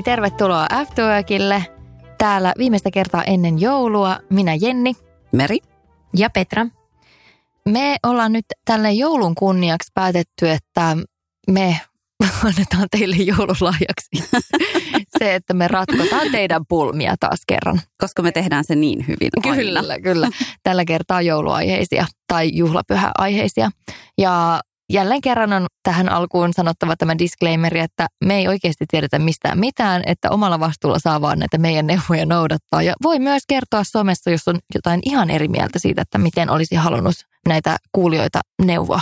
Hei, tervetuloa Afterworkille. Täällä viimeistä kertaa ennen joulua minä Jenni Meri? ja Petra. Me ollaan nyt tälle joulun kunniaksi päätetty, että me annetaan teille joululahjaksi se, että me ratkotaan teidän pulmia taas kerran. Koska me tehdään se niin hyvin Kyllä, aina. kyllä. Tällä kertaa jouluaiheisia tai juhlapyhäaiheisia. Ja jälleen kerran on tähän alkuun sanottava tämä disclaimeri, että me ei oikeasti tiedetä mistään mitään, että omalla vastuulla saa vaan näitä meidän neuvoja noudattaa. Ja voi myös kertoa somessa, jos on jotain ihan eri mieltä siitä, että miten olisi halunnut näitä kuulijoita neuvoa.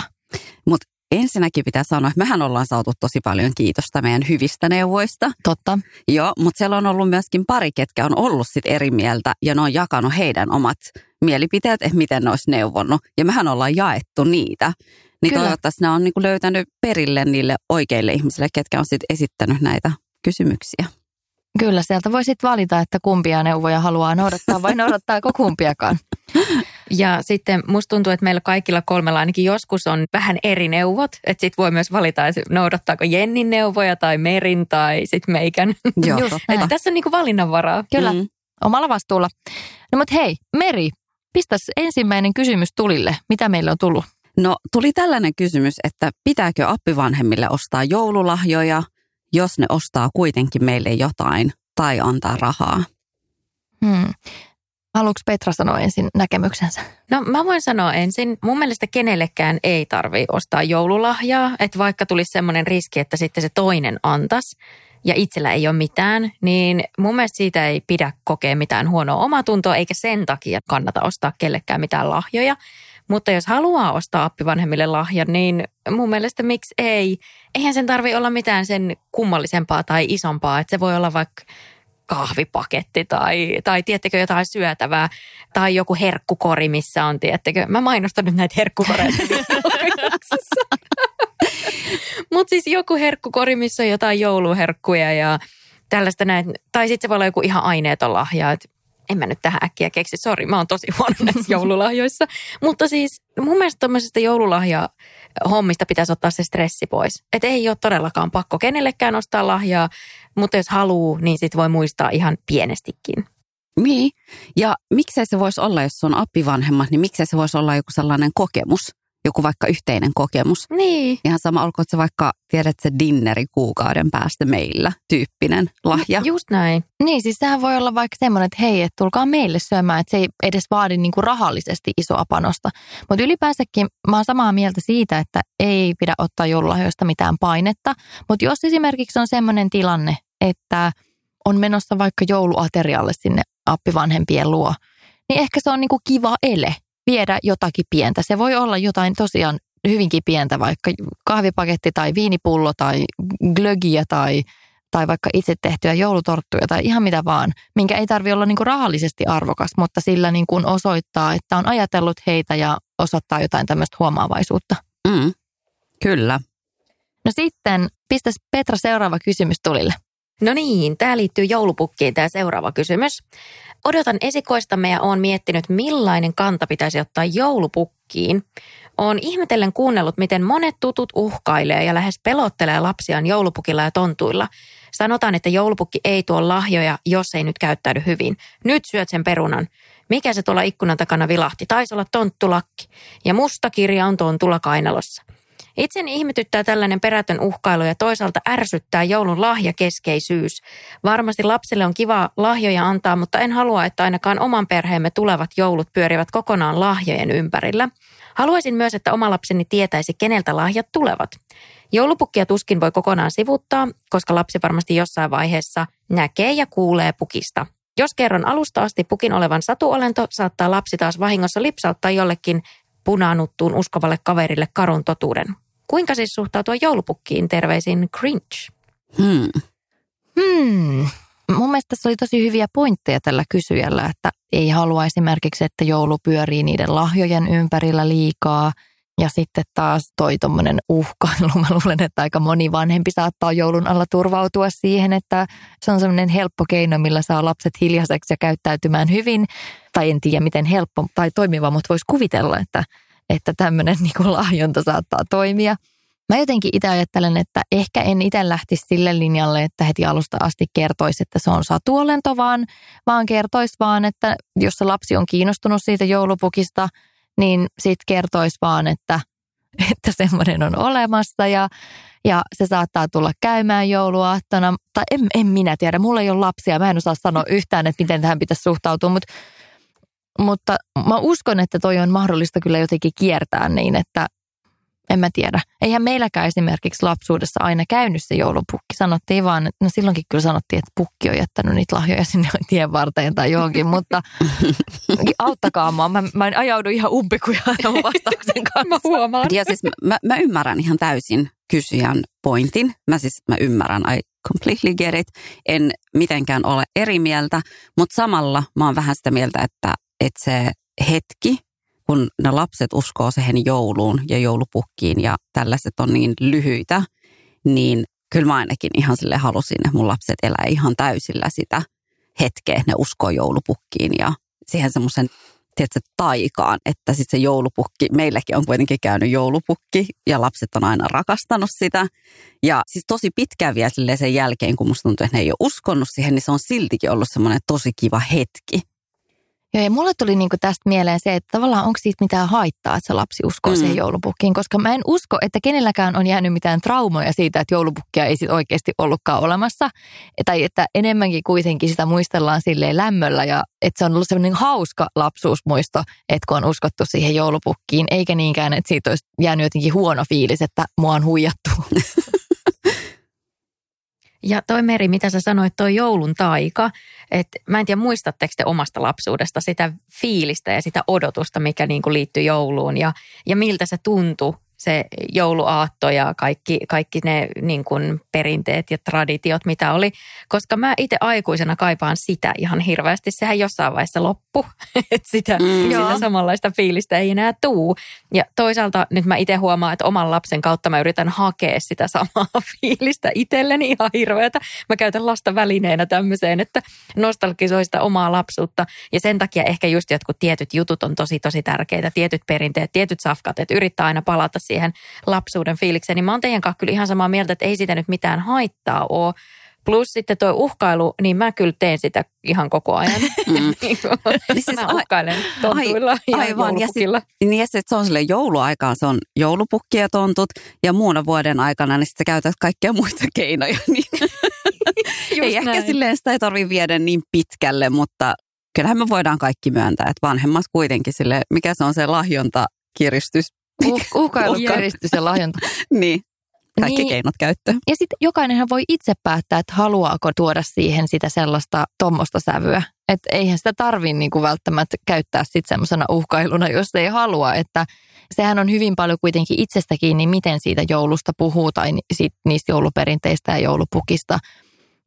Mutta ensinnäkin pitää sanoa, että mehän ollaan saatu tosi paljon kiitosta meidän hyvistä neuvoista. Totta. Joo, mutta siellä on ollut myöskin pari, ketkä on ollut sit eri mieltä ja ne on jakanut heidän omat mielipiteet, että miten ne olisi neuvonnut. Ja mehän ollaan jaettu niitä. Niin Kyllä. toivottavasti ne on niinku löytänyt perille niille oikeille ihmisille, ketkä on sit esittänyt näitä kysymyksiä. Kyllä, sieltä voi sitten valita, että kumpia neuvoja haluaa noudattaa vai noudattaako kumpiakaan. Ja sitten musta tuntuu, että meillä kaikilla kolmella ainakin joskus on vähän eri neuvot. Että sit voi myös valita, että noudattaako Jennin neuvoja tai Merin tai sitten meikän. Joo. Että tässä on niinku valinnanvaraa. Kyllä, Mm. omalla vastuulla. No mutta hei, Meri, pistäs ensimmäinen kysymys tulille. Mitä meille on tullut? No tuli tällainen kysymys, että pitääkö appivanhemmille ostaa joululahjoja, jos ne ostaa kuitenkin meille jotain tai antaa rahaa? Hmm. Haluatko Petra sanoa ensin näkemyksensä? No mä voin sanoa ensin, mun mielestä kenellekään ei tarvi ostaa joululahjaa. Että vaikka tulisi semmoinen riski, että sitten se toinen antas ja itsellä ei ole mitään, niin mun mielestä siitä ei pidä kokea mitään huonoa omatuntoa, eikä sen takia kannata ostaa kellekään mitään lahjoja. Mutta jos haluaa ostaa appivanhemmille lahjan, niin mun mielestä miksi ei? Eihän sen tarvi olla mitään sen kummallisempaa tai isompaa, että se voi olla vaikka kahvipaketti tai, tai tiettekö jotain syötävää tai joku herkkukori, missä on, tiettekö, mä mainostan nyt näitä herkkukoreja. Mutta siis joku herkkukori, missä on jotain jouluherkkuja ja tällaista näin. Tai sitten se voi olla joku ihan aineeton lahja, että en mä nyt tähän äkkiä keksi. Sori, mä oon tosi huono näissä joululahjoissa. Mutta siis mun mielestä tämmöisestä joululahja hommista pitäisi ottaa se stressi pois. Että ei ole todellakaan pakko kenellekään ostaa lahjaa, mutta jos haluaa, niin sit voi muistaa ihan pienestikin. Niin, ja miksei se voisi olla, jos on appivanhemmat, niin miksei se voisi olla joku sellainen kokemus, joku vaikka yhteinen kokemus. Niin. Ihan sama, olkoon se vaikka, tiedät se dinneri kuukauden päästä meillä, tyyppinen lahja. Just näin. Niin, siis sehän voi olla vaikka semmoinen, että hei, että tulkaa meille syömään, että se ei edes vaadi niinku rahallisesti isoa panosta. Mutta ylipäänsäkin mä oon samaa mieltä siitä, että ei pidä ottaa joululahjoista mitään painetta. Mutta jos esimerkiksi on semmoinen tilanne, että on menossa vaikka jouluaterialle sinne appivanhempien luo, niin ehkä se on niinku kiva ele viedä jotakin pientä. Se voi olla jotain tosiaan hyvinkin pientä, vaikka kahvipaketti tai viinipullo tai glögiä tai tai vaikka itse tehtyjä joulutorttuja tai ihan mitä vaan, minkä ei tarvi olla niinku rahallisesti arvokas, mutta sillä niinku osoittaa, että on ajatellut heitä ja osoittaa jotain tämmöistä huomaavaisuutta. Mm, kyllä. No sitten, pistäs Petra seuraava kysymys tulille. No niin, tämä liittyy joulupukkiin tämä seuraava kysymys. Odotan esikoistamme ja olen miettinyt, millainen kanta pitäisi ottaa joulupukkiin. Olen ihmetellen kuunnellut, miten monet tutut uhkailee ja lähes pelottelee lapsiaan joulupukilla ja tontuilla. Sanotaan, että joulupukki ei tuo lahjoja, jos ei nyt käyttäydy hyvin. Nyt syöt sen perunan. Mikä se tuolla ikkunan takana vilahti? Taisi olla tonttulakki. Ja musta kirja on tontulla kainalossa. Itseni ihmetyttää tällainen perätön uhkailu ja toisaalta ärsyttää joulun lahjakeskeisyys. Varmasti lapsille on kiva lahjoja antaa, mutta en halua, että ainakaan oman perheemme tulevat joulut pyörivät kokonaan lahjojen ympärillä. Haluaisin myös, että oma lapseni tietäisi, keneltä lahjat tulevat. Joulupukkia tuskin voi kokonaan sivuttaa, koska lapsi varmasti jossain vaiheessa näkee ja kuulee pukista. Jos kerron alusta asti pukin olevan satuolento, saattaa lapsi taas vahingossa lipsauttaa jollekin punaanuttuun uskovalle kaverille karun totuuden. Kuinka siis suhtautua joulupukkiin? Terveisin cringe. Hmm. Hmm. Mun mielestä tässä oli tosi hyviä pointteja tällä kysyjällä, että ei halua esimerkiksi, että joulu pyörii niiden lahjojen ympärillä liikaa. Ja sitten taas toi tommonen uhkailu, mä luulen, että aika moni vanhempi saattaa joulun alla turvautua siihen, että se on semmoinen helppo keino, millä saa lapset hiljaiseksi ja käyttäytymään hyvin. Tai en tiedä, miten helppo tai toimiva, mutta voisi kuvitella, että, että tämmöinen niin lahjonta saattaa toimia. Mä jotenkin itse ajattelen, että ehkä en itse lähtisi sille linjalle, että heti alusta asti kertoisi, että se on satuolento, vaan, vaan kertoisi vaan, että jos se lapsi on kiinnostunut siitä joulupukista, niin sitten kertoisi vaan, että, että semmoinen on olemassa ja, ja se saattaa tulla käymään jouluaattona. Tai en, en minä tiedä, mulla ei ole lapsia, mä en osaa sanoa yhtään, että miten tähän pitäisi suhtautua, mutta mutta mä uskon, että toi on mahdollista kyllä jotenkin kiertää niin, että, en mä tiedä. Eihän meilläkään esimerkiksi lapsuudessa aina käynyt se joulupukki. Sanottiin vaan, että no silloinkin kyllä sanottiin, että pukki on jättänyt niitä lahjoja sinne tien varteen tai johonkin, mutta auttakaa mua. Mä, mä en ajaudu ihan umpikuja vastauksen kanssa. mä huomaan. Ja siis mä, mä ymmärrän ihan täysin kysyjän pointin. Mä siis mä ymmärrän, I completely get it. En mitenkään ole eri mieltä, mutta samalla mä oon vähän sitä mieltä, että, että se hetki, kun ne lapset uskoo siihen jouluun ja joulupukkiin ja tällaiset on niin lyhyitä, niin kyllä mä ainakin ihan sille halusin, että mun lapset elää ihan täysillä sitä hetkeä. Ne uskoo joulupukkiin ja siihen semmoisen tiedätkö, taikaan, että sitten se joulupukki, meilläkin on kuitenkin käynyt joulupukki ja lapset on aina rakastanut sitä. Ja siis tosi pitkään vielä sen jälkeen, kun musta tuntuu, että ne ei ole uskonut siihen, niin se on siltikin ollut semmoinen tosi kiva hetki. Joo, ja mulle tuli niinku tästä mieleen se, että tavallaan onko siitä mitään haittaa, että se lapsi uskoo mm. siihen joulupukkiin, koska mä en usko, että kenelläkään on jäänyt mitään traumoja siitä, että joulupukkia ei sit oikeasti ollutkaan olemassa. Tai että enemmänkin kuitenkin sitä muistellaan silleen lämmöllä ja että se on ollut sellainen hauska lapsuusmuisto, että kun on uskottu siihen joulupukkiin, eikä niinkään, että siitä olisi jäänyt jotenkin huono fiilis, että mua on huijattu. Ja toi Meri, mitä sä sanoit, toi joulun taika, että mä en tiedä muistatteko te omasta lapsuudesta sitä fiilistä ja sitä odotusta, mikä niin kuin liittyy jouluun ja, ja miltä se tuntui se jouluaatto ja kaikki, kaikki ne niin kuin perinteet ja traditiot, mitä oli. Koska mä itse aikuisena kaipaan sitä ihan hirveästi. Sehän jossain vaiheessa loppu, että sitä, mm, sitä samanlaista fiilistä ei enää tuu. Ja toisaalta nyt mä itse huomaan, että oman lapsen kautta mä yritän hakea sitä samaa fiilistä itselleni ihan hirveätä. Mä käytän lasta välineenä tämmöiseen, että nostalgisoi sitä omaa lapsuutta. Ja sen takia ehkä just jotkut tietyt jutut on tosi tosi tärkeitä. Tietyt perinteet, tietyt safkat, että yrittää aina palata siihen lapsuuden fiilikseen, niin mä oon teidän kanssa kyllä ihan samaa mieltä, että ei siitä nyt mitään haittaa ole. Plus sitten tuo uhkailu, niin mä kyllä teen sitä ihan koko ajan. Mm. niin siis mä uhkailen tontuilla ai, ja aivan. Ja, sit, niin ja sit se on sille jouluaikaan, se on joulupukki ja tontut. Ja muuna vuoden aikana, niin sitten käytät kaikkia muita keinoja. Niin ei näin. ehkä silleen sitä ei tarvitse viedä niin pitkälle, mutta kyllähän me voidaan kaikki myöntää, että vanhemmat kuitenkin sille, mikä se on se lahjonta kiristys Uh, uhkailu, kiristys ja lahjonta. niin, kaikki niin. keinot käyttöön. Ja sitten jokainenhan voi itse päättää, että haluaako tuoda siihen sitä sellaista tuommoista sävyä. Että eihän sitä tarvitse niinku välttämättä käyttää sitten semmoisena uhkailuna, jos ei halua. Että sehän on hyvin paljon kuitenkin itsestä kiinni, miten siitä joulusta puhuu tai niistä jouluperinteistä ja joulupukista –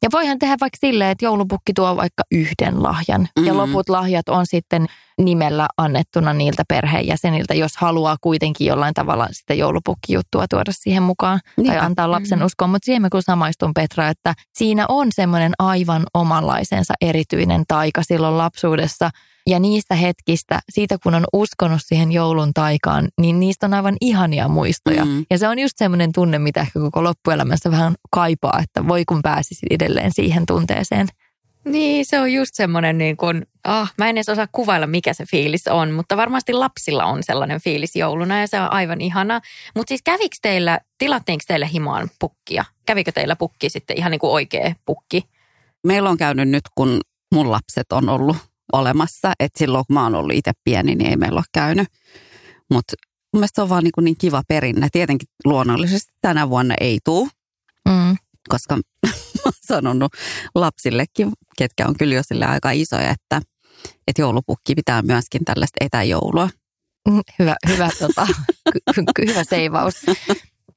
ja voihan tehdä vaikka silleen, että joulupukki tuo vaikka yhden lahjan mm-hmm. ja loput lahjat on sitten nimellä annettuna niiltä perheenjäseniltä, jos haluaa kuitenkin jollain tavalla sitä joulupukkijuttua tuoda siihen mukaan niin. tai antaa lapsen mm-hmm. uskoon. Mutta siihen mä kun samaistun Petra, että siinä on semmoinen aivan omanlaisensa erityinen taika silloin lapsuudessa – ja niistä hetkistä, siitä kun on uskonut siihen joulun taikaan, niin niistä on aivan ihania muistoja. Mm. Ja se on just semmoinen tunne, mitä ehkä koko loppuelämässä vähän kaipaa, että voi kun pääsisi edelleen siihen tunteeseen. Niin, se on just semmoinen niin kuin, ah, mä en edes osaa kuvailla mikä se fiilis on, mutta varmasti lapsilla on sellainen fiilis jouluna ja se on aivan ihana. Mutta siis kävikö teillä, tilattiinko teille himaan pukkia? Kävikö teillä pukki sitten ihan niin kuin oikea pukki? Meillä on käynyt nyt, kun mun lapset on ollut olemassa. Että silloin kun mä oon ollut itse pieni, niin ei meillä ole käynyt. Mutta mun mielestä se on vaan niin, kuin niin kiva perinne. Tietenkin luonnollisesti tänä vuonna ei tule, Mm. koska mä oon sanonut lapsillekin, ketkä on kyllä jo sille aika isoja, että, että joulupukki pitää myöskin tällaista etäjoulua. Mm, Hyvä, hyvä, tota, hyvä seivaus.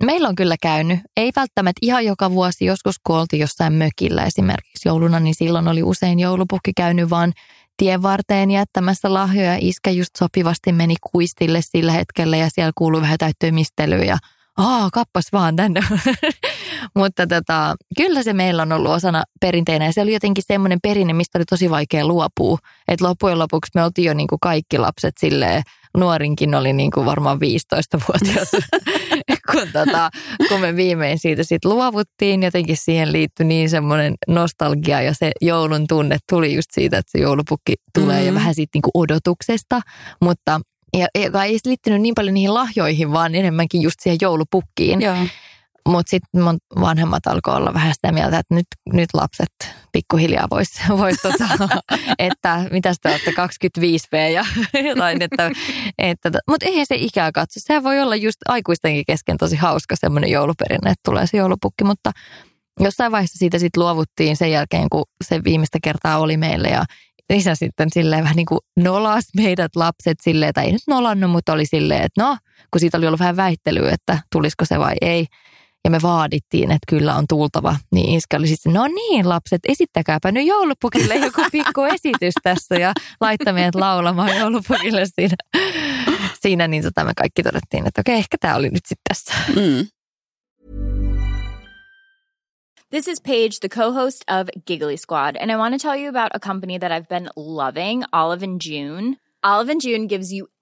Meillä on kyllä käynyt, ei välttämättä ihan joka vuosi, joskus kun oltiin jossain mökillä esimerkiksi jouluna, niin silloin oli usein joulupukki käynyt vaan tien varteen jättämässä lahjoja. Iskä just sopivasti meni kuistille sillä hetkellä ja siellä kuului vähän täyttömistelyä ja aa, kappas vaan tänne. Mutta tota, kyllä se meillä on ollut osana perinteinä ja se oli jotenkin semmoinen perinne, mistä oli tosi vaikea luopua. Että loppujen lopuksi me oltiin jo niin kuin kaikki lapset silleen, nuorinkin oli niin kuin varmaan 15-vuotias, kun, tota, kun me viimein siitä sitten luovuttiin. Jotenkin siihen liittyi niin semmoinen nostalgia ja se joulun tunne tuli just siitä, että se joulupukki tulee mm. ja vähän siitä niin kuin odotuksesta. Mutta ja, joka ei liittynyt niin paljon niihin lahjoihin, vaan enemmänkin just siihen joulupukkiin. Joo. Mutta sitten mun vanhemmat alkoi olla vähän sitä mieltä, että nyt, nyt lapset pikkuhiljaa vois, vois tota, että mitä te olette 25V ja jotain, että, että mutta eihän se ikää katso. Sehän voi olla just aikuistenkin kesken tosi hauska semmoinen jouluperinne, että tulee se joulupukki, mutta jossain vaiheessa siitä sitten luovuttiin sen jälkeen, kun se viimeistä kertaa oli meille ja isä sitten silleen vähän niin kuin nolas meidät lapset silleen, tai ei nyt nolannut, mutta oli silleen, että no, kun siitä oli ollut vähän väittelyä, että tulisiko se vai ei. Ja me vaadittiin, että kyllä on tultava. Niin iskä oli sitten, no niin lapset, esittäkääpä nyt joulupukille joku pikku esitys tässä ja laittaa meidät laulamaan joulupukille siinä. Siinä niin tota me kaikki todettiin, että okei, ehkä tämä oli nyt sitten tässä. Mm. This is Paige, the co-host of Giggly Squad, and I want to tell you about a company that I've been loving, Olive and June. Olive and June gives you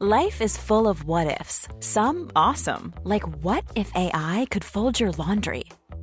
Life is full of what ifs. Some awesome, like what if AI could fold your laundry?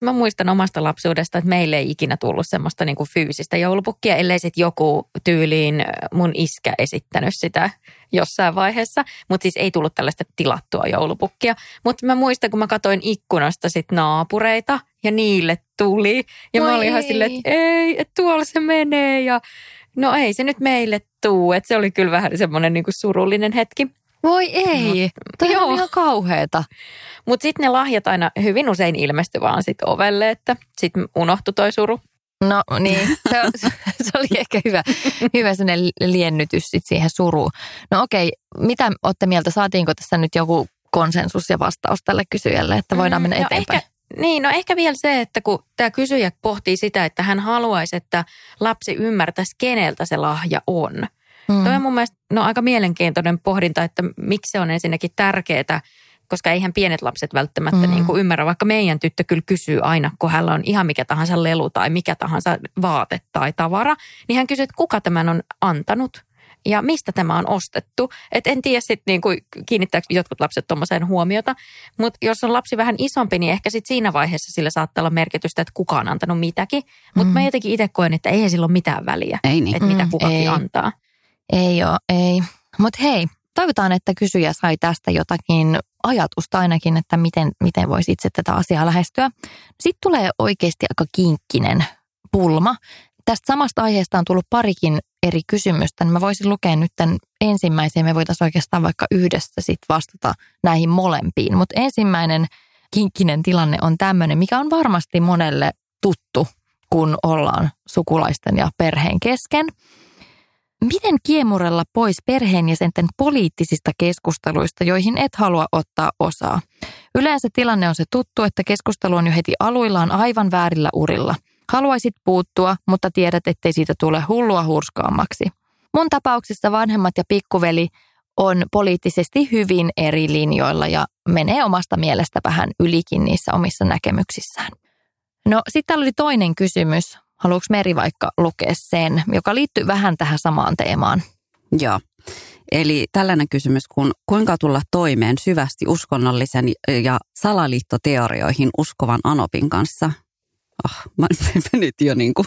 Mä muistan omasta lapsuudesta, että meille ei ikinä tullut semmoista niin kuin fyysistä joulupukkia, ellei sitten joku tyyliin mun iskä esittänyt sitä jossain vaiheessa. Mutta siis ei tullut tällaista tilattua joulupukkia. Mutta mä muistan, kun mä katsoin ikkunasta sit naapureita ja niille tuli. Ja Voi mä olin ihan silleen, että ei, että tuolla se menee ja no ei se nyt meille tuu. Että se oli kyllä vähän semmoinen niin kuin surullinen hetki. Voi ei, toi Joo. on ihan kauheeta. Mutta sitten ne lahjat aina hyvin usein ilmestyi vaan sit ovelle, että sitten unohtui toi suru. No niin, se, se oli ehkä hyvä, hyvä sellainen liennytys sit siihen suruun. No okei, mitä olette mieltä, saatiinko tässä nyt joku konsensus ja vastaus tälle kysyjälle, että voidaan mennä no eteenpäin? Ehkä, niin, no ehkä vielä se, että kun tämä kysyjä pohtii sitä, että hän haluaisi, että lapsi ymmärtäisi, keneltä se lahja on. Mm. Toi on mun mielestä no, aika mielenkiintoinen pohdinta, että miksi se on ensinnäkin tärkeää, koska eihän pienet lapset välttämättä Mm. niin kuin ymmärrä, vaikka meidän tyttö kyllä kysyy aina, kun hänellä on ihan mikä tahansa lelu tai mikä tahansa vaate tai tavara, niin hän kysyy, että kuka tämän on antanut ja mistä tämä on ostettu. Et en tiedä sitten niin kuin, kiinnittääkö jotkut lapset tuommoiseen huomiota, mutta jos on lapsi vähän isompi, niin ehkä sitten siinä vaiheessa sillä saattaa olla merkitystä, että kuka on antanut mitäkin. Mutta Mm. mä jotenkin itse koen, että ei sillä ole mitään väliä, Ei niin. että mitä Mm, kukakin ei. antaa. Ei ole, ei. Mutta hei, toivotaan, että kysyjä sai tästä jotakin ajatusta ainakin, että miten, miten voisi itse tätä asiaa lähestyä. Sitten tulee oikeasti aika kinkkinen pulma. Tästä samasta aiheesta on tullut parikin eri kysymystä, niin mä voisin lukea nyt tämän ensimmäisen. Me voitaisiin oikeastaan vaikka yhdessä sit vastata näihin molempiin. Mutta ensimmäinen kinkkinen tilanne on tämmöinen, mikä on varmasti monelle tuttu kun ollaan sukulaisten ja perheen kesken. Miten kiemurella pois perheenjäsenten poliittisista keskusteluista, joihin et halua ottaa osaa? Yleensä tilanne on se tuttu, että keskustelu on jo heti aluillaan aivan väärillä urilla. Haluaisit puuttua, mutta tiedät, ettei siitä tule hullua hurskaammaksi. Mun tapauksessa vanhemmat ja pikkuveli on poliittisesti hyvin eri linjoilla ja menee omasta mielestä vähän ylikin niissä omissa näkemyksissään. No sitten täällä oli toinen kysymys. Haluatko Meri vaikka lukea sen, joka liittyy vähän tähän samaan teemaan? Joo. Eli tällainen kysymys kun kuinka tulla toimeen syvästi uskonnollisen ja salaliittoteorioihin uskovan Anopin kanssa? Oh, mä nyt jo niin kuin,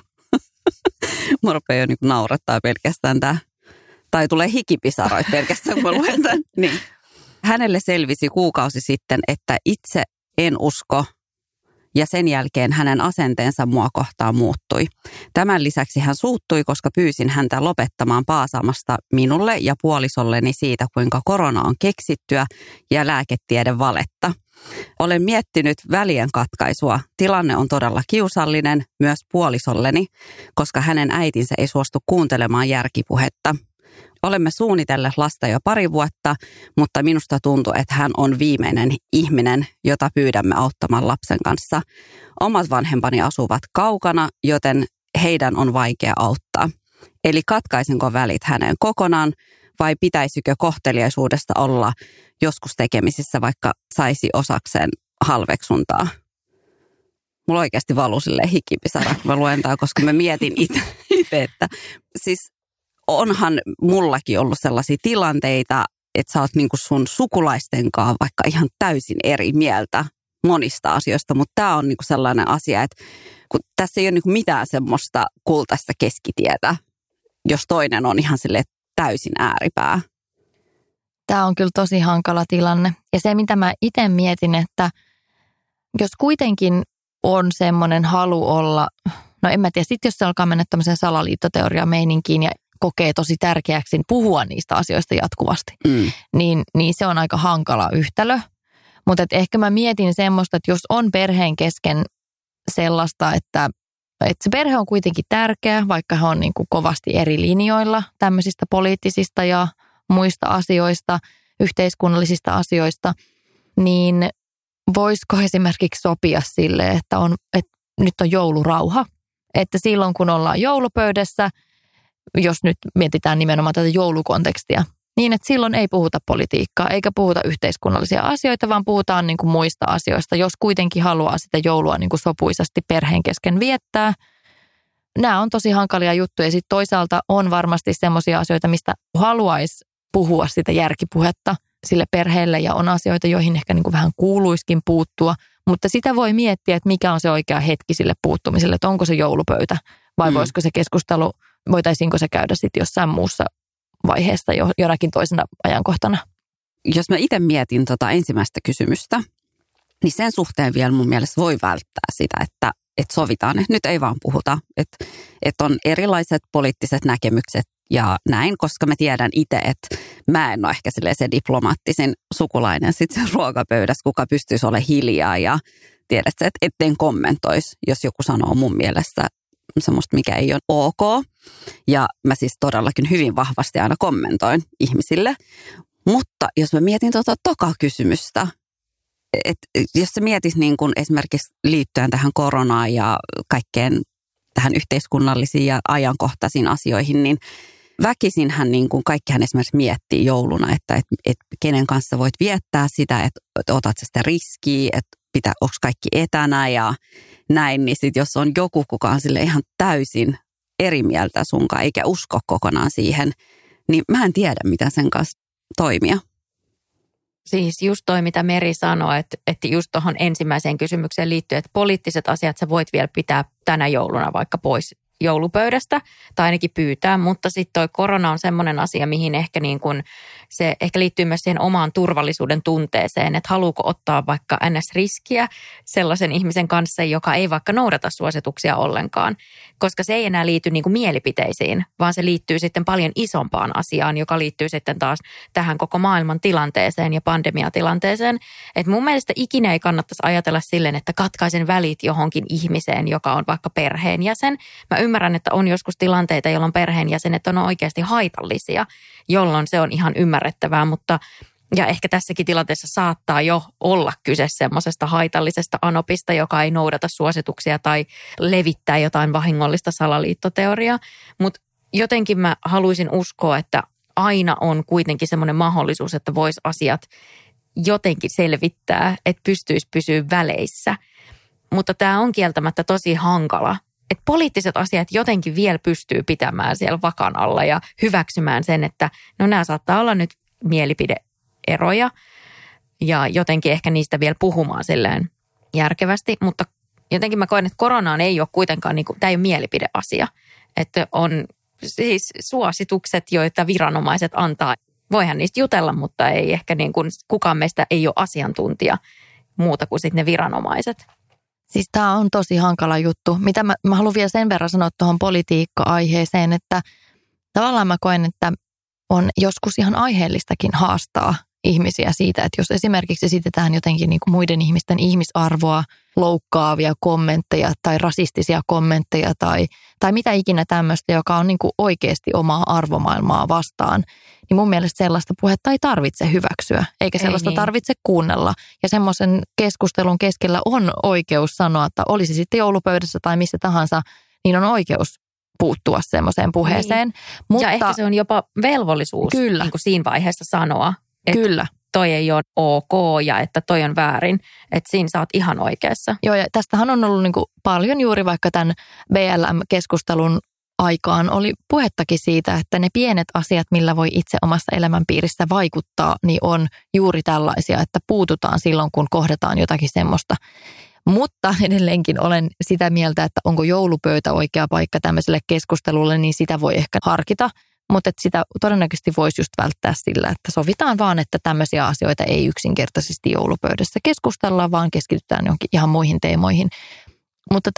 mä jo niin kuin naurattaa pelkästään tämä tai tulee hikipisaroit pelkästään, kun luen tämän. Niin. Hänelle selvisi kuukausi sitten, että itse en usko ja sen jälkeen hänen asenteensa mua kohtaan muuttui. Tämän lisäksi hän suuttui, koska pyysin häntä lopettamaan paasaamasta minulle ja puolisolleni siitä, kuinka korona on keksittyä ja lääketiede valetta. Olen miettinyt välien katkaisua. Tilanne on todella kiusallinen myös puolisolleni, koska hänen äitinsä ei suostu kuuntelemaan järkipuhetta. Olemme suunnitelleet lasta jo pari vuotta, mutta minusta tuntuu, että hän on viimeinen ihminen, jota pyydämme auttamaan lapsen kanssa. Omat vanhempani asuvat kaukana, joten heidän on vaikea auttaa. Eli katkaisenko välit hänen kokonaan vai pitäisikö kohteliaisuudesta olla joskus tekemisissä, vaikka saisi osakseen halveksuntaa? Mulla oikeasti valuu sille hikipisara, kun mä luen tää, koska mä mietin itse, että siis onhan mullakin ollut sellaisia tilanteita, että sä oot niinku sun sukulaisten kanssa vaikka ihan täysin eri mieltä monista asioista, mutta tämä on niinku sellainen asia, että kun tässä ei ole niinku mitään semmoista kultaista keskitietä, jos toinen on ihan sille täysin ääripää. Tämä on kyllä tosi hankala tilanne. Ja se, mitä mä itse mietin, että jos kuitenkin on semmoinen halu olla, no en mä tiedä, sitten jos se alkaa mennä tämmöisen salaliittoteoria meininkiin ja kokee tosi tärkeäksi puhua niistä asioista jatkuvasti, mm. niin, niin se on aika hankala yhtälö. Mutta ehkä mä mietin semmoista, että jos on perheen kesken sellaista, että, että se perhe on kuitenkin tärkeä, vaikka he on niin kuin kovasti eri linjoilla tämmöisistä poliittisista ja muista asioista, yhteiskunnallisista asioista, niin voisiko esimerkiksi sopia sille, että, on, että nyt on joulurauha. Että silloin kun ollaan joulupöydässä – jos nyt mietitään nimenomaan tätä joulukontekstia, niin että silloin ei puhuta politiikkaa eikä puhuta yhteiskunnallisia asioita, vaan puhutaan niin kuin muista asioista, jos kuitenkin haluaa sitä joulua niin kuin sopuisasti perheen kesken viettää. Nämä on tosi hankalia juttuja. Sitten toisaalta on varmasti sellaisia asioita, mistä haluaisi puhua sitä järkipuhetta sille perheelle ja on asioita, joihin ehkä niin kuin vähän kuuluiskin puuttua, mutta sitä voi miettiä, että mikä on se oikea hetki sille puuttumiselle, että onko se joulupöytä vai mm. voisiko se keskustelu – voitaisiinko se käydä sitten jossain muussa vaiheessa jo, jonakin toisena ajankohtana? Jos mä itse mietin tota ensimmäistä kysymystä, niin sen suhteen vielä mun mielestä voi välttää sitä, että, että sovitaan, että nyt ei vaan puhuta, että, että on erilaiset poliittiset näkemykset ja näin, koska mä tiedän itse, että mä en ole ehkä se diplomaattisin sukulainen sitten ruokapöydässä, kuka pystyisi olemaan hiljaa ja tiedät että etten kommentoisi, jos joku sanoo mun mielestä semmoista, mikä ei ole ok. Ja mä siis todellakin hyvin vahvasti aina kommentoin ihmisille. Mutta jos mä mietin tuota toka kysymystä, että jos sä mietit niin kun esimerkiksi liittyen tähän koronaan ja kaikkeen tähän yhteiskunnallisiin ja ajankohtaisiin asioihin, niin väkisinhän niin kuin kaikkihan esimerkiksi miettii jouluna, että, että, että kenen kanssa voit viettää sitä, että, että otat sitä riskiä, että pitää, onko kaikki etänä ja näin, niin sit jos on joku, kuka on sille ihan täysin eri mieltä sunkaan, eikä usko kokonaan siihen, niin mä en tiedä, mitä sen kanssa toimia. Siis just toi, mitä Meri sanoi, että, että just tuohon ensimmäiseen kysymykseen liittyen, että poliittiset asiat sä voit vielä pitää tänä jouluna vaikka pois joulupöydästä tai ainakin pyytää, mutta sitten toi korona on semmoinen asia, mihin ehkä niin kuin se ehkä liittyy myös siihen omaan turvallisuuden tunteeseen, että haluuko ottaa vaikka NS-riskiä sellaisen ihmisen kanssa, joka ei vaikka noudata suosituksia ollenkaan, koska se ei enää liity niin kuin mielipiteisiin, vaan se liittyy sitten paljon isompaan asiaan, joka liittyy sitten taas tähän koko maailman tilanteeseen ja pandemiatilanteeseen. Et mun mielestä ikinä ei kannattaisi ajatella silleen, että katkaisen välit johonkin ihmiseen, joka on vaikka perheenjäsen. Mä ymmärrän, että on joskus tilanteita, jolloin perheenjäsenet on oikeasti haitallisia, jolloin se on ihan ymmärrettävää, mutta ja ehkä tässäkin tilanteessa saattaa jo olla kyse semmoisesta haitallisesta anopista, joka ei noudata suosituksia tai levittää jotain vahingollista salaliittoteoriaa. Mutta jotenkin mä haluaisin uskoa, että aina on kuitenkin semmoinen mahdollisuus, että voisi asiat jotenkin selvittää, että pystyisi pysyä väleissä. Mutta tämä on kieltämättä tosi hankala, että poliittiset asiat jotenkin vielä pystyy pitämään siellä vakan alla ja hyväksymään sen, että no nämä saattaa olla nyt mielipideeroja ja jotenkin ehkä niistä vielä puhumaan silleen järkevästi, mutta jotenkin mä koen, että koronaan ei ole kuitenkaan, niin kuin, tämä ei ole mielipideasia, että on siis suositukset, joita viranomaiset antaa. Voihan niistä jutella, mutta ei ehkä niin kuin, kukaan meistä ei ole asiantuntija muuta kuin sitten ne viranomaiset. Siis tämä on tosi hankala juttu. Mitä mä, mä haluan vielä sen verran sanoa tuohon politiikka-aiheeseen, että tavallaan mä koen, että on joskus ihan aiheellistakin haastaa ihmisiä siitä, että jos esimerkiksi esitetään jotenkin niin kuin muiden ihmisten ihmisarvoa loukkaavia kommentteja tai rasistisia kommentteja tai, tai mitä ikinä tämmöistä, joka on niin kuin oikeasti omaa arvomaailmaa vastaan, niin mun mielestä sellaista puhetta ei tarvitse hyväksyä, eikä sellaista ei niin. tarvitse kuunnella. Ja semmoisen keskustelun keskellä on oikeus sanoa, että olisi sitten joulupöydässä tai missä tahansa, niin on oikeus puuttua semmoiseen puheeseen. Niin. Mutta, ja ehkä se on jopa velvollisuus kyllä. Niin kuin siinä vaiheessa sanoa, että Kyllä. toi ei ole ok ja että toi on väärin. Että siinä sä oot ihan oikeassa. Joo ja tästähän on ollut niin kuin paljon juuri vaikka tämän BLM-keskustelun aikaan oli puhettakin siitä, että ne pienet asiat, millä voi itse omassa elämänpiirissä vaikuttaa, niin on juuri tällaisia, että puututaan silloin, kun kohdataan jotakin semmoista. Mutta edelleenkin olen sitä mieltä, että onko joulupöytä oikea paikka tämmöiselle keskustelulle, niin sitä voi ehkä harkita. Mutta sitä todennäköisesti voisi just välttää sillä, että sovitaan vaan, että tämmöisiä asioita ei yksinkertaisesti joulupöydässä keskustella, vaan keskitytään johonkin ihan muihin teemoihin. Mutta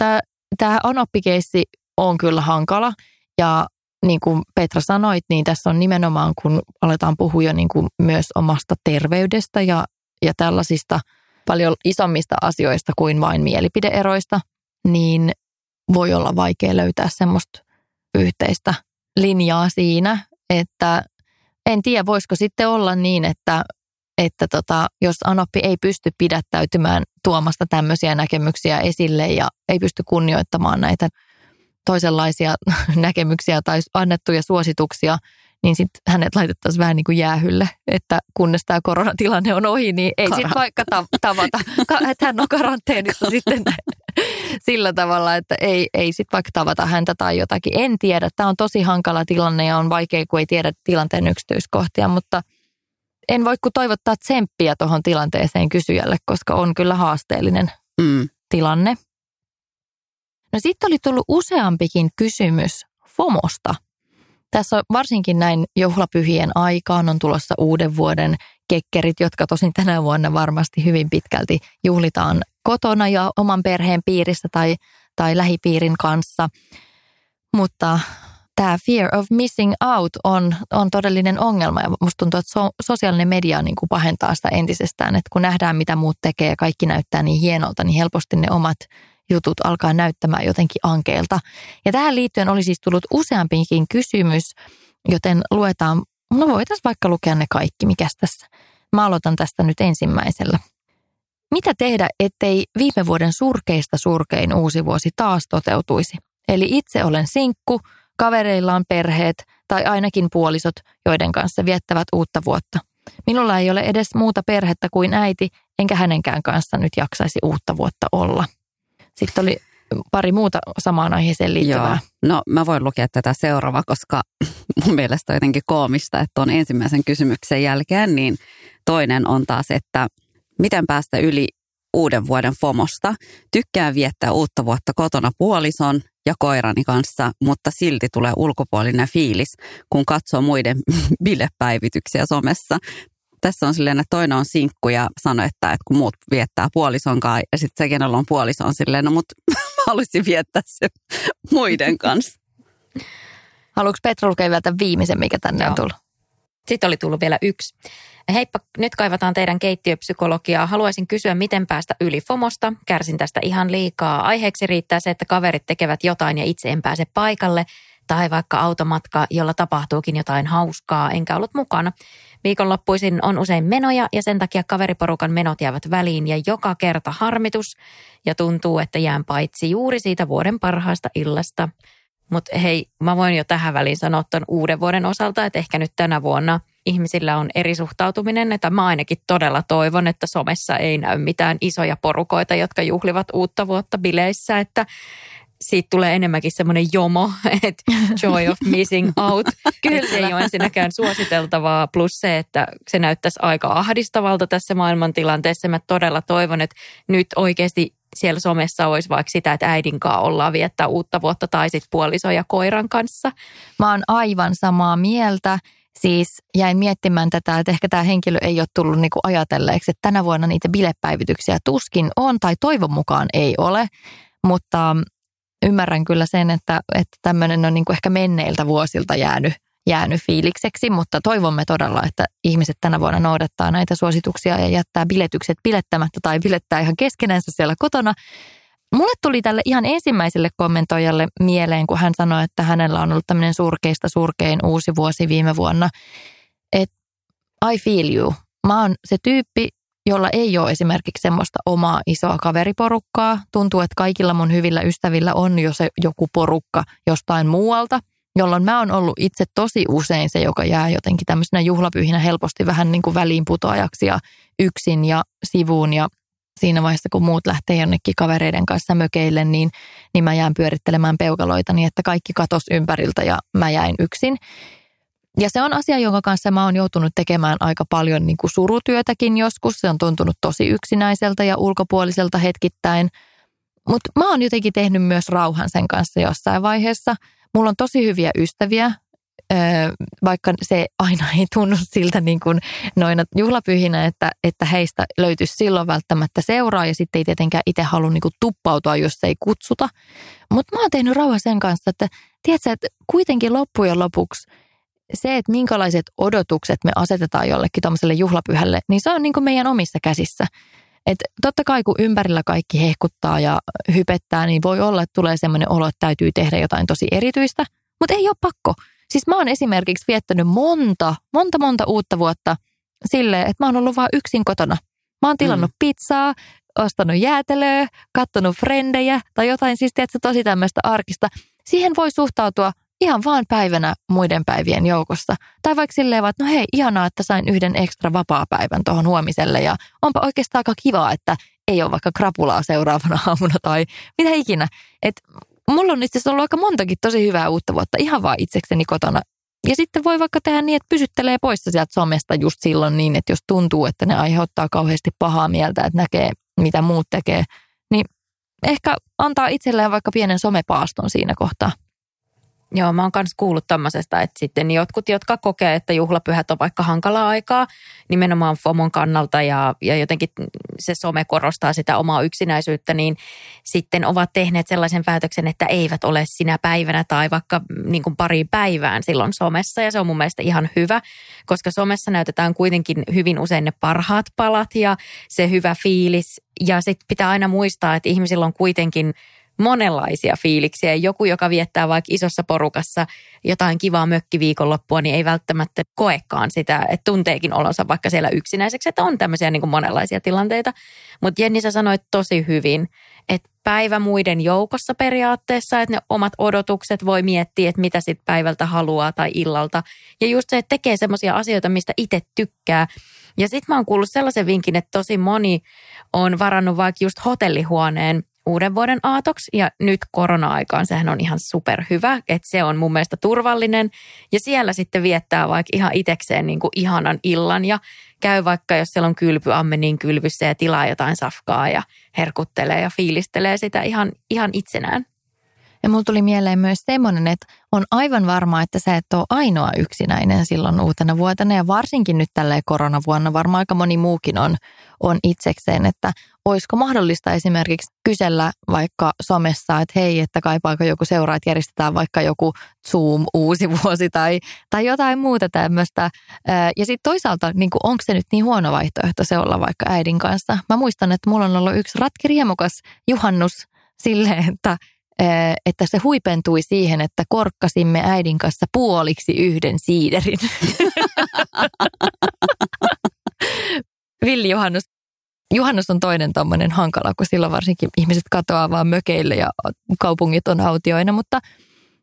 tämä anoppikeissi on kyllä hankala ja niin kuin Petra sanoit, niin tässä on nimenomaan, kun aletaan puhua jo niin kuin myös omasta terveydestä ja, ja tällaisista paljon isommista asioista kuin vain mielipideeroista, niin voi olla vaikea löytää semmoista yhteistä linjaa siinä, että en tiedä, voisiko sitten olla niin, että, että tota, jos Anoppi ei pysty pidättäytymään tuomasta tämmöisiä näkemyksiä esille ja ei pysty kunnioittamaan näitä toisenlaisia näkemyksiä tai annettuja suosituksia, niin sitten hänet laitettaisiin vähän niin kuin jäähylle, että kunnes tämä koronatilanne on ohi, niin ei sitten vaikka tavata, että hän on karanteenissa sitten sillä tavalla, että ei, ei sitten vaikka tavata häntä tai jotakin. En tiedä, tämä on tosi hankala tilanne ja on vaikea, kun ei tiedä tilanteen yksityiskohtia, mutta en voi kuin toivottaa tsemppiä tuohon tilanteeseen kysyjälle, koska on kyllä haasteellinen mm. tilanne. No sitten oli tullut useampikin kysymys FOMosta. Tässä on varsinkin näin juhlapyhien aikaan on tulossa uuden vuoden kekkerit, jotka tosin tänä vuonna varmasti hyvin pitkälti juhlitaan kotona ja oman perheen piirissä tai, tai lähipiirin kanssa. Mutta tämä fear of missing out on, on todellinen ongelma ja musta tuntuu, että so, sosiaalinen media niin kuin pahentaa sitä entisestään, että kun nähdään mitä muut tekee ja kaikki näyttää niin hienolta, niin helposti ne omat jutut alkaa näyttämään jotenkin ankeelta. Ja tähän liittyen oli siis tullut useampikin kysymys, joten luetaan, no voitaisiin vaikka lukea ne kaikki, mikä tässä. Mä aloitan tästä nyt ensimmäisellä. Mitä tehdä, ettei viime vuoden surkeista surkein uusi vuosi taas toteutuisi? Eli itse olen sinkku, kavereilla on perheet tai ainakin puolisot, joiden kanssa viettävät uutta vuotta. Minulla ei ole edes muuta perhettä kuin äiti, enkä hänenkään kanssa nyt jaksaisi uutta vuotta olla. Sitten oli pari muuta samaan aiheeseen liittyvää. Joo. No mä voin lukea tätä seuraava, koska mun mielestä on jotenkin koomista, että on ensimmäisen kysymyksen jälkeen, niin toinen on taas, että miten päästä yli uuden vuoden FOMosta. Tykkään viettää uutta vuotta kotona puolison ja koirani kanssa, mutta silti tulee ulkopuolinen fiilis, kun katsoo muiden bilepäivityksiä somessa. Tässä on silleen, että toinen on sinkku ja sanoi, että, että kun muut viettää puolison kanssa ja sitten se, kenellä on puoliso, on silleen, no mutta mä haluaisin viettää se muiden kanssa. Haluatko Petra lukea vielä tämän viimeisen, mikä tänne Joo. on tullut? Sitten oli tullut vielä yksi. Heippa, nyt kaivataan teidän keittiöpsykologiaa. Haluaisin kysyä, miten päästä yli FOMosta. Kärsin tästä ihan liikaa. Aiheeksi riittää se, että kaverit tekevät jotain ja itse en pääse paikalle. Tai vaikka automatka, jolla tapahtuukin jotain hauskaa, enkä ollut mukana. Viikonloppuisin on usein menoja ja sen takia kaveriporukan menot jäävät väliin ja joka kerta harmitus. Ja tuntuu, että jään paitsi juuri siitä vuoden parhaasta illasta. Mutta hei, mä voin jo tähän väliin sanoa tuon uuden vuoden osalta, että ehkä nyt tänä vuonna ihmisillä on eri suhtautuminen. Että mä ainakin todella toivon, että somessa ei näy mitään isoja porukoita, jotka juhlivat uutta vuotta bileissä, että siitä tulee enemmänkin semmoinen jomo, että joy of missing out. Kyllä se ei ole ensinnäkään suositeltavaa, plus se, että se näyttäisi aika ahdistavalta tässä maailmantilanteessa. Mä todella toivon, että nyt oikeasti siellä somessa olisi vaikka sitä, että äidin kanssa ollaan viettää uutta vuotta tai sitten puoliso ja koiran kanssa. Mä oon aivan samaa mieltä. Siis jäin miettimään tätä, että ehkä tämä henkilö ei ole tullut niinku ajatelleeksi, että tänä vuonna niitä bilepäivityksiä tuskin on tai toivon mukaan ei ole. Mutta ymmärrän kyllä sen, että, että tämmöinen on niinku ehkä menneiltä vuosilta jäänyt jäänyt fiilikseksi, mutta toivomme todella, että ihmiset tänä vuonna noudattaa näitä suosituksia ja jättää biletykset bilettämättä tai bilettää ihan keskenänsä siellä kotona. Mulle tuli tälle ihan ensimmäiselle kommentoijalle mieleen, kun hän sanoi, että hänellä on ollut tämmöinen surkeista surkein uusi vuosi viime vuonna. Että I feel you. Mä oon se tyyppi, jolla ei ole esimerkiksi semmoista omaa isoa kaveriporukkaa. Tuntuu, että kaikilla mun hyvillä ystävillä on jo se joku porukka jostain muualta – jolloin mä oon ollut itse tosi usein se, joka jää jotenkin tämmöisenä juhlapyhinä helposti vähän niin kuin väliinputoajaksi ja yksin ja sivuun ja siinä vaiheessa, kun muut lähtee jonnekin kavereiden kanssa mökeille, niin, niin mä jään pyörittelemään peukaloita niin, että kaikki katos ympäriltä ja mä jäin yksin. Ja se on asia, jonka kanssa mä oon joutunut tekemään aika paljon niin kuin surutyötäkin joskus. Se on tuntunut tosi yksinäiseltä ja ulkopuoliselta hetkittäin. Mutta mä oon jotenkin tehnyt myös rauhan sen kanssa jossain vaiheessa – Mulla on tosi hyviä ystäviä, vaikka se aina ei tunnu siltä niin kuin noina juhlapyhinä, että, että heistä löytyisi silloin välttämättä seuraa ja sitten ei tietenkään itse halua niin kuin tuppautua, jos ei kutsuta. Mutta mä oon tehnyt rauha sen kanssa, että tiedätkö, että kuitenkin loppujen lopuksi se, että minkälaiset odotukset me asetetaan jollekin tuommoiselle juhlapyhälle, niin se on niin kuin meidän omissa käsissä. Et totta kai kun ympärillä kaikki hehkuttaa ja hypettää, niin voi olla, että tulee sellainen olo, että täytyy tehdä jotain tosi erityistä. Mutta ei ole pakko. Siis mä oon esimerkiksi viettänyt monta, monta, monta uutta vuotta silleen, että mä oon ollut vaan yksin kotona. Mä oon tilannut mm. pizzaa, ostanut jäätelöä, kattonut frendejä tai jotain siis tiedätkö, tosi tämmöistä arkista. Siihen voi suhtautua ihan vaan päivänä muiden päivien joukossa. Tai vaikka silleen vaan, että no hei, ihanaa, että sain yhden ekstra vapaa-päivän tuohon huomiselle ja onpa oikeastaan aika kiva, että ei ole vaikka krapulaa seuraavana aamuna tai mitä ikinä. Et mulla on itse asiassa ollut aika montakin tosi hyvää uutta vuotta ihan vaan itsekseni kotona. Ja sitten voi vaikka tehdä niin, että pysyttelee poissa sieltä somesta just silloin niin, että jos tuntuu, että ne aiheuttaa kauheasti pahaa mieltä, että näkee mitä muut tekee, niin ehkä antaa itselleen vaikka pienen somepaaston siinä kohtaa. Joo, mä oon myös kuullut tämmöisestä, että sitten jotkut, jotka kokee, että juhlapyhät on vaikka hankalaa aikaa, nimenomaan FOMon kannalta ja, ja jotenkin se some korostaa sitä omaa yksinäisyyttä, niin sitten ovat tehneet sellaisen päätöksen, että eivät ole sinä päivänä tai vaikka niin kuin pari päivään silloin somessa. Ja se on mun mielestä ihan hyvä, koska somessa näytetään kuitenkin hyvin usein ne parhaat palat ja se hyvä fiilis. Ja sitten pitää aina muistaa, että ihmisillä on kuitenkin – monenlaisia fiiliksiä. Joku, joka viettää vaikka isossa porukassa jotain kivaa mökkiviikonloppua, niin ei välttämättä koekaan sitä, että tunteekin olonsa vaikka siellä yksinäiseksi, että on tämmöisiä niin kuin monenlaisia tilanteita. Mutta Jenni, sä sanoit tosi hyvin, että päivä muiden joukossa periaatteessa, että ne omat odotukset voi miettiä, että mitä sit päivältä haluaa tai illalta. Ja just se, että tekee semmoisia asioita, mistä itse tykkää. Ja sitten mä oon kuullut sellaisen vinkin, että tosi moni on varannut vaikka just hotellihuoneen uuden vuoden aatoksi ja nyt korona-aikaan sehän on ihan superhyvä, että se on mun mielestä turvallinen ja siellä sitten viettää vaikka ihan itekseen niin kuin ihanan illan ja käy vaikka, jos siellä on kylpy ammenin kylvyssä ja tilaa jotain safkaa ja herkuttelee ja fiilistelee sitä ihan, ihan itsenään. Ja mulla tuli mieleen myös semmoinen, että on aivan varma, että sä et ole ainoa yksinäinen silloin uutena vuotena. Ja varsinkin nyt tälleen koronavuonna varmaan aika moni muukin on, on itsekseen, että olisiko mahdollista esimerkiksi kysellä vaikka somessa, että hei, että kaipaako joku seuraa, että järjestetään vaikka joku Zoom uusi vuosi tai, tai jotain muuta tämmöistä. Ja sitten toisaalta, niin onko se nyt niin huono vaihtoehto se olla vaikka äidin kanssa? Mä muistan, että mulla on ollut yksi ratkiriemukas juhannus silleen, että että se huipentui siihen, että korkkasimme äidin kanssa puoliksi yhden siiderin. Villi Juhannus. Juhannus on toinen tuommoinen hankala, kun silloin varsinkin ihmiset katoaa vaan mökeille ja kaupungit on autioina, mutta,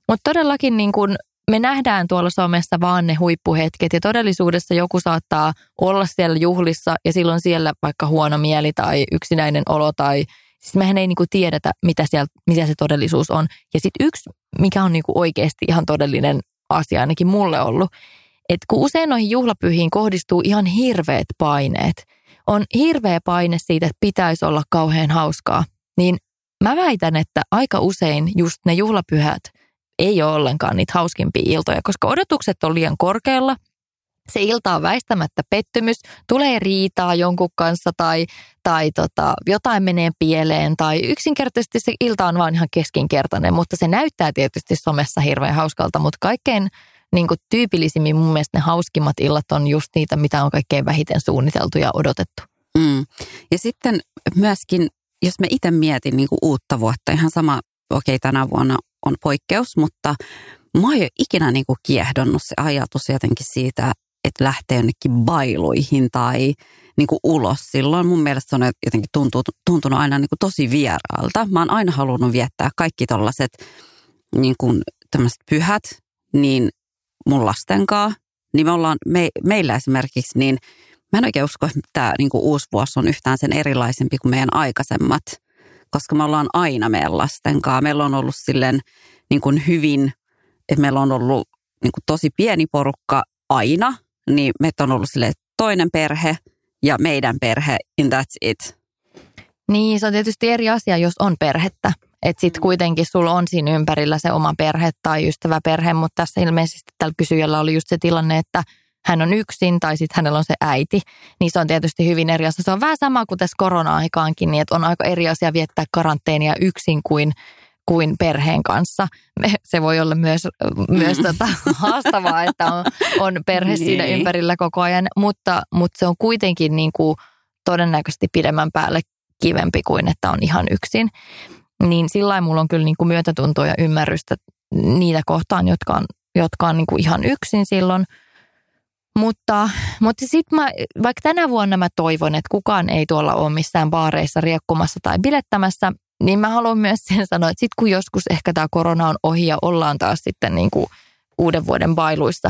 mutta todellakin niin kuin me nähdään tuolla somessa vaan ne huippuhetket ja todellisuudessa joku saattaa olla siellä juhlissa ja silloin siellä vaikka huono mieli tai yksinäinen olo tai Siis mehän ei niinku tiedetä, mitä, siellä, mitä se todellisuus on. Ja sitten yksi, mikä on niinku oikeasti ihan todellinen asia, ainakin mulle ollut, että kun usein noihin juhlapyhiin kohdistuu ihan hirveät paineet, on hirveä paine siitä, että pitäisi olla kauhean hauskaa, niin mä väitän, että aika usein just ne juhlapyhät ei ole ollenkaan niitä hauskimpia iltoja, koska odotukset on liian korkealla – se ilta on väistämättä pettymys, tulee riitaa jonkun kanssa tai, tai tota, jotain menee pieleen tai yksinkertaisesti se ilta on vaan ihan keskinkertainen, mutta se näyttää tietysti somessa hirveän hauskalta, mutta kaikkein niin kuin tyypillisimmin mun mielestä ne hauskimmat illat on just niitä, mitä on kaikkein vähiten suunniteltu ja odotettu. Mm. Ja sitten myöskin, jos me itse mietin niin kuin uutta vuotta, ihan sama, okei okay, tänä vuonna on poikkeus, mutta mä oon jo ikinä niin kuin kiehdonnut se ajatus jotenkin siitä, että lähtee jonnekin bailuihin tai niin kuin ulos silloin. Mun mielestä se on jotenkin tuntunut, tuntunut aina niin kuin tosi vieraalta. Mä oon aina halunnut viettää kaikki tollaset niin kuin pyhät, niin mun lastenkaan. Niin me ollaan, me, meillä esimerkiksi, niin mä en oikein usko, että tämä niin kuin uusi vuosi on yhtään sen erilaisempi kuin meidän aikaisemmat. Koska me ollaan aina meidän lastenkaan. Meillä on ollut silleen niin kuin hyvin, että meillä on ollut niin kuin tosi pieni porukka aina niin meitä on ollut sille toinen perhe ja meidän perhe, in that's it. Niin, se on tietysti eri asia, jos on perhettä. Että sitten kuitenkin sulla on siinä ympärillä se oma perhe tai ystäväperhe, mutta tässä ilmeisesti tällä kysyjällä oli just se tilanne, että hän on yksin tai sitten hänellä on se äiti, niin se on tietysti hyvin eri asia. Se on vähän sama kuin tässä korona-aikaankin, niin että on aika eri asia viettää karanteenia yksin kuin kuin perheen kanssa. Se voi olla myös, myös mm. tota, haastavaa, että on, on perhe niin. siinä ympärillä koko ajan, mutta, mutta se on kuitenkin niin kuin todennäköisesti pidemmän päälle kivempi kuin että on ihan yksin. Niin sillä mulla on kyllä niin kuin myötätuntoa ja ymmärrystä niitä kohtaan, jotka on, jotka on niin kuin ihan yksin silloin. Mutta, mutta sitten mä, vaikka tänä vuonna mä toivon, että kukaan ei tuolla ole missään baareissa riekkumassa tai bilettämässä, niin mä haluan myös sen sanoa, että sitten kun joskus ehkä tämä korona on ohi ja ollaan taas sitten niin kuin uuden vuoden bailuissa,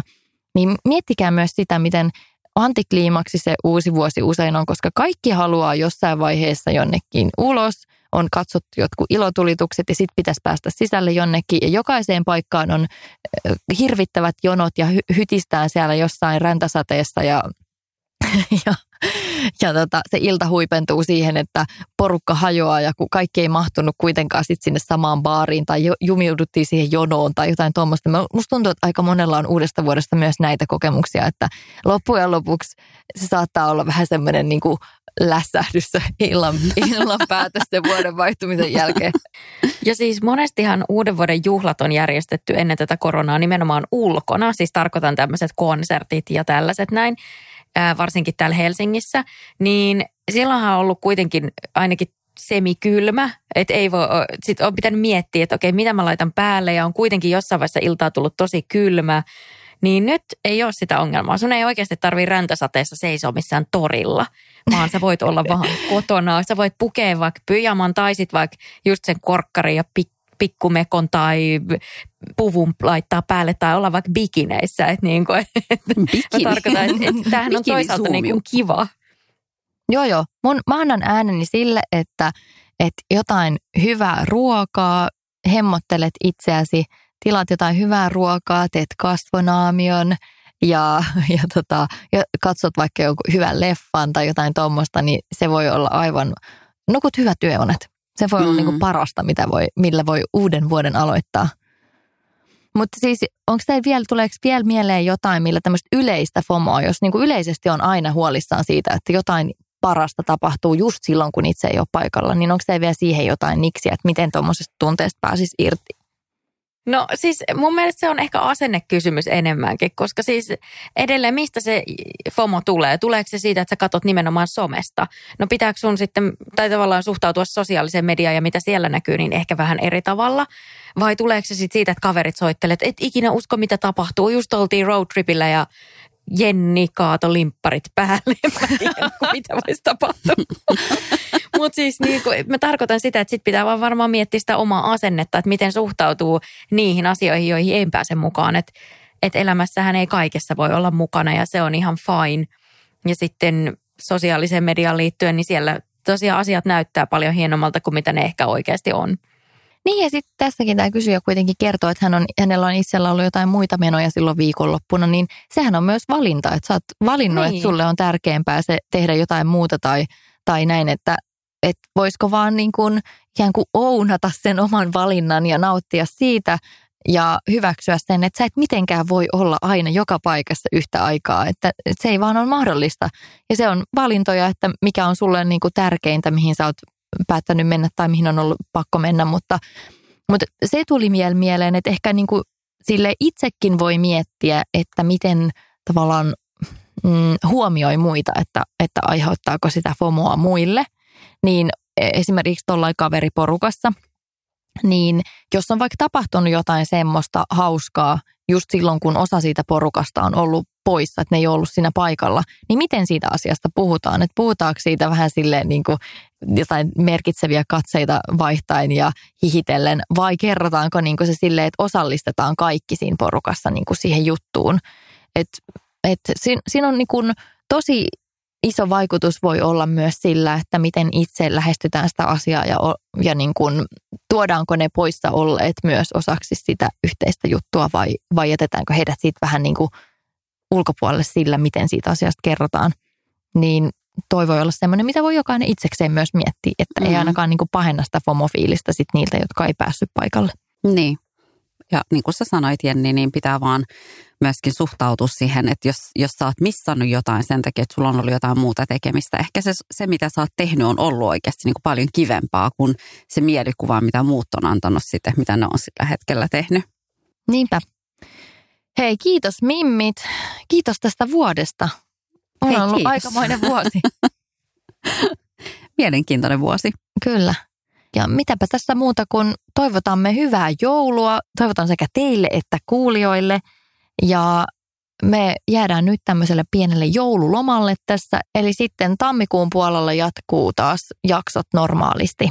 niin miettikää myös sitä, miten antikliimaksi se uusi vuosi usein on, koska kaikki haluaa jossain vaiheessa jonnekin ulos, on katsottu jotkut ilotulitukset ja sitten pitäisi päästä sisälle jonnekin. Ja jokaiseen paikkaan on hirvittävät jonot ja hy- hytistään siellä jossain räntäsateessa ja, ja ja tota, se ilta huipentuu siihen, että porukka hajoaa ja kun kaikki ei mahtunut kuitenkaan sit sinne samaan baariin tai jumiuduttiin siihen jonoon tai jotain tuommoista. Musta tuntuu, että aika monella on uudesta vuodesta myös näitä kokemuksia, että loppujen lopuksi se saattaa olla vähän semmoinen niin kuin lässähdys illan, illan päätös sen vuoden vaihtumisen jälkeen. Ja siis monestihan uuden vuoden juhlat on järjestetty ennen tätä koronaa nimenomaan ulkona. Siis tarkoitan tämmöiset konsertit ja tällaiset näin varsinkin täällä Helsingissä, niin silloinhan on ollut kuitenkin ainakin semikylmä, että ei voi, sit on pitänyt miettiä, että okei, mitä mä laitan päälle ja on kuitenkin jossain vaiheessa iltaa tullut tosi kylmä, niin nyt ei ole sitä ongelmaa. Sun ei oikeasti tarvii räntäsateessa seisoa missään torilla, vaan sä voit olla vaan kotona. Sä voit pukea vaikka pyjaman tai sit vaikka just sen korkkari ja pik- pikkumekon tai puvun laittaa päälle tai olla vaikka bikineissä. Että niin kuin, että Bikini. mä tarkoitan, että, että tämähän on toisaalta niin kuin kiva. Joo, joo. Mun, mä annan ääneni sille, että, että jotain hyvää ruokaa, hemmottelet itseäsi, tilaat jotain hyvää ruokaa, teet kasvonaamion ja, ja, tota, ja katsot vaikka joku hyvän leffan tai jotain tuommoista, niin se voi olla aivan, nukut hyvät työunet. Se voi olla Mm. niin kuin parasta, mitä voi, millä voi uuden vuoden aloittaa. Mutta siis onko teillä vielä, tuleeko vielä mieleen jotain, millä tämmöistä yleistä FOMOa, jos niin kuin yleisesti on aina huolissaan siitä, että jotain parasta tapahtuu just silloin, kun itse ei ole paikalla, niin onko teillä vielä siihen jotain niksiä, että miten tuommoisesta tunteesta pääsisi irti? No siis mun mielestä se on ehkä asennekysymys enemmänkin, koska siis edelleen mistä se FOMO tulee? Tuleeko se siitä, että sä katot nimenomaan somesta? No pitääkö sun sitten, tai tavallaan suhtautua sosiaaliseen mediaan ja mitä siellä näkyy, niin ehkä vähän eri tavalla? Vai tuleeko se sitten siitä, että kaverit soittelee, että et ikinä usko mitä tapahtuu? Just oltiin roadtripillä ja Jenni kaato limpparit päälle. Mä mitä voisi tapahtua. Mutta siis niin kuin, mä tarkoitan sitä, että sit pitää vaan varmaan miettiä sitä omaa asennetta, että miten suhtautuu niihin asioihin, joihin ei pääse mukaan. Että et elämässähän ei kaikessa voi olla mukana ja se on ihan fine. Ja sitten sosiaaliseen mediaan liittyen, niin siellä tosiaan asiat näyttää paljon hienommalta kuin mitä ne ehkä oikeasti on. Niin ja sitten tässäkin tämä kysyjä kuitenkin kertoo, että hän on, hänellä on itsellä ollut jotain muita menoja silloin viikonloppuna, niin sehän on myös valinta, että sä oot valinnut, Niin. että sulle on tärkeämpää se tehdä jotain muuta tai, tai näin, että et voisiko vaan niin kuin ikään kuin ounata sen oman valinnan ja nauttia siitä ja hyväksyä sen, että sä et mitenkään voi olla aina joka paikassa yhtä aikaa, että, että se ei vaan ole mahdollista. Ja se on valintoja, että mikä on sulle niin kuin tärkeintä, mihin sä oot päättänyt mennä tai mihin on ollut pakko mennä, mutta, mutta se tuli miel- mieleen, että ehkä niin kuin sille itsekin voi miettiä, että miten tavallaan mm, huomioi muita, että, että aiheuttaako sitä FOMOa muille. Niin esimerkiksi tuollain kaveriporukassa, niin jos on vaikka tapahtunut jotain semmoista hauskaa just silloin, kun osa siitä porukasta on ollut poissa, että ne ei ollut siinä paikalla, niin miten siitä asiasta puhutaan? Että puhutaanko siitä vähän silleen niin kuin jotain merkitseviä katseita vaihtain ja hihitellen, vai kerrotaanko niin kuin se silleen, että osallistetaan kaikki siinä porukassa niin kuin siihen juttuun? Et, et siinä, siinä on niin kuin tosi iso vaikutus voi olla myös sillä, että miten itse lähestytään sitä asiaa ja, ja niin kuin, tuodaanko ne poissa olleet myös osaksi sitä yhteistä juttua vai, vai jätetäänkö heidät siitä vähän niin kuin ulkopuolelle sillä, miten siitä asiasta kerrotaan. Niin toi voi olla semmoinen, mitä voi jokainen itsekseen myös miettiä, että mm. ei ainakaan niin kuin pahenna sitä FOMO-fiilistä sit niiltä, jotka ei päässyt paikalle. Niin. Ja niin kuin sä sanoit Jenni, niin pitää vaan myöskin suhtautua siihen, että jos, jos sä oot missannut jotain sen takia, että sulla on ollut jotain muuta tekemistä, ehkä se, se mitä sä oot tehnyt on ollut oikeasti niin kuin paljon kivempaa kuin se mielikuva, mitä muut on antanut sitten, mitä ne on sillä hetkellä tehnyt. Niinpä. Hei, kiitos Mimmit. Kiitos tästä vuodesta. On Hei, ollut kiitos. aikamoinen vuosi. Mielenkiintoinen vuosi. Kyllä. Ja mitäpä tässä muuta kuin toivotamme hyvää joulua. Toivotan sekä teille että kuulijoille. Ja me jäädään nyt tämmöiselle pienelle joululomalle tässä. Eli sitten tammikuun puolella jatkuu taas jaksot normaalisti.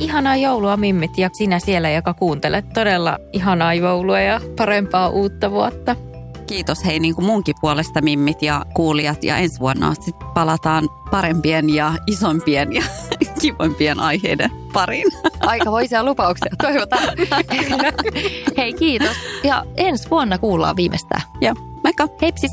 Ihanaa joulua Mimmit ja sinä siellä, joka kuuntelet. Todella ihanaa joulua ja parempaa uutta vuotta. Kiitos hei niin kuin munkin puolesta mimmit ja kuulijat ja ensi vuonna sit palataan parempien ja isompien ja kivoimpien aiheiden pariin. Aikamoisia lupauksia, toivotaan. Hei kiitos ja ensi vuonna kuullaan viimeistään. Joo, moikka! Heipsis!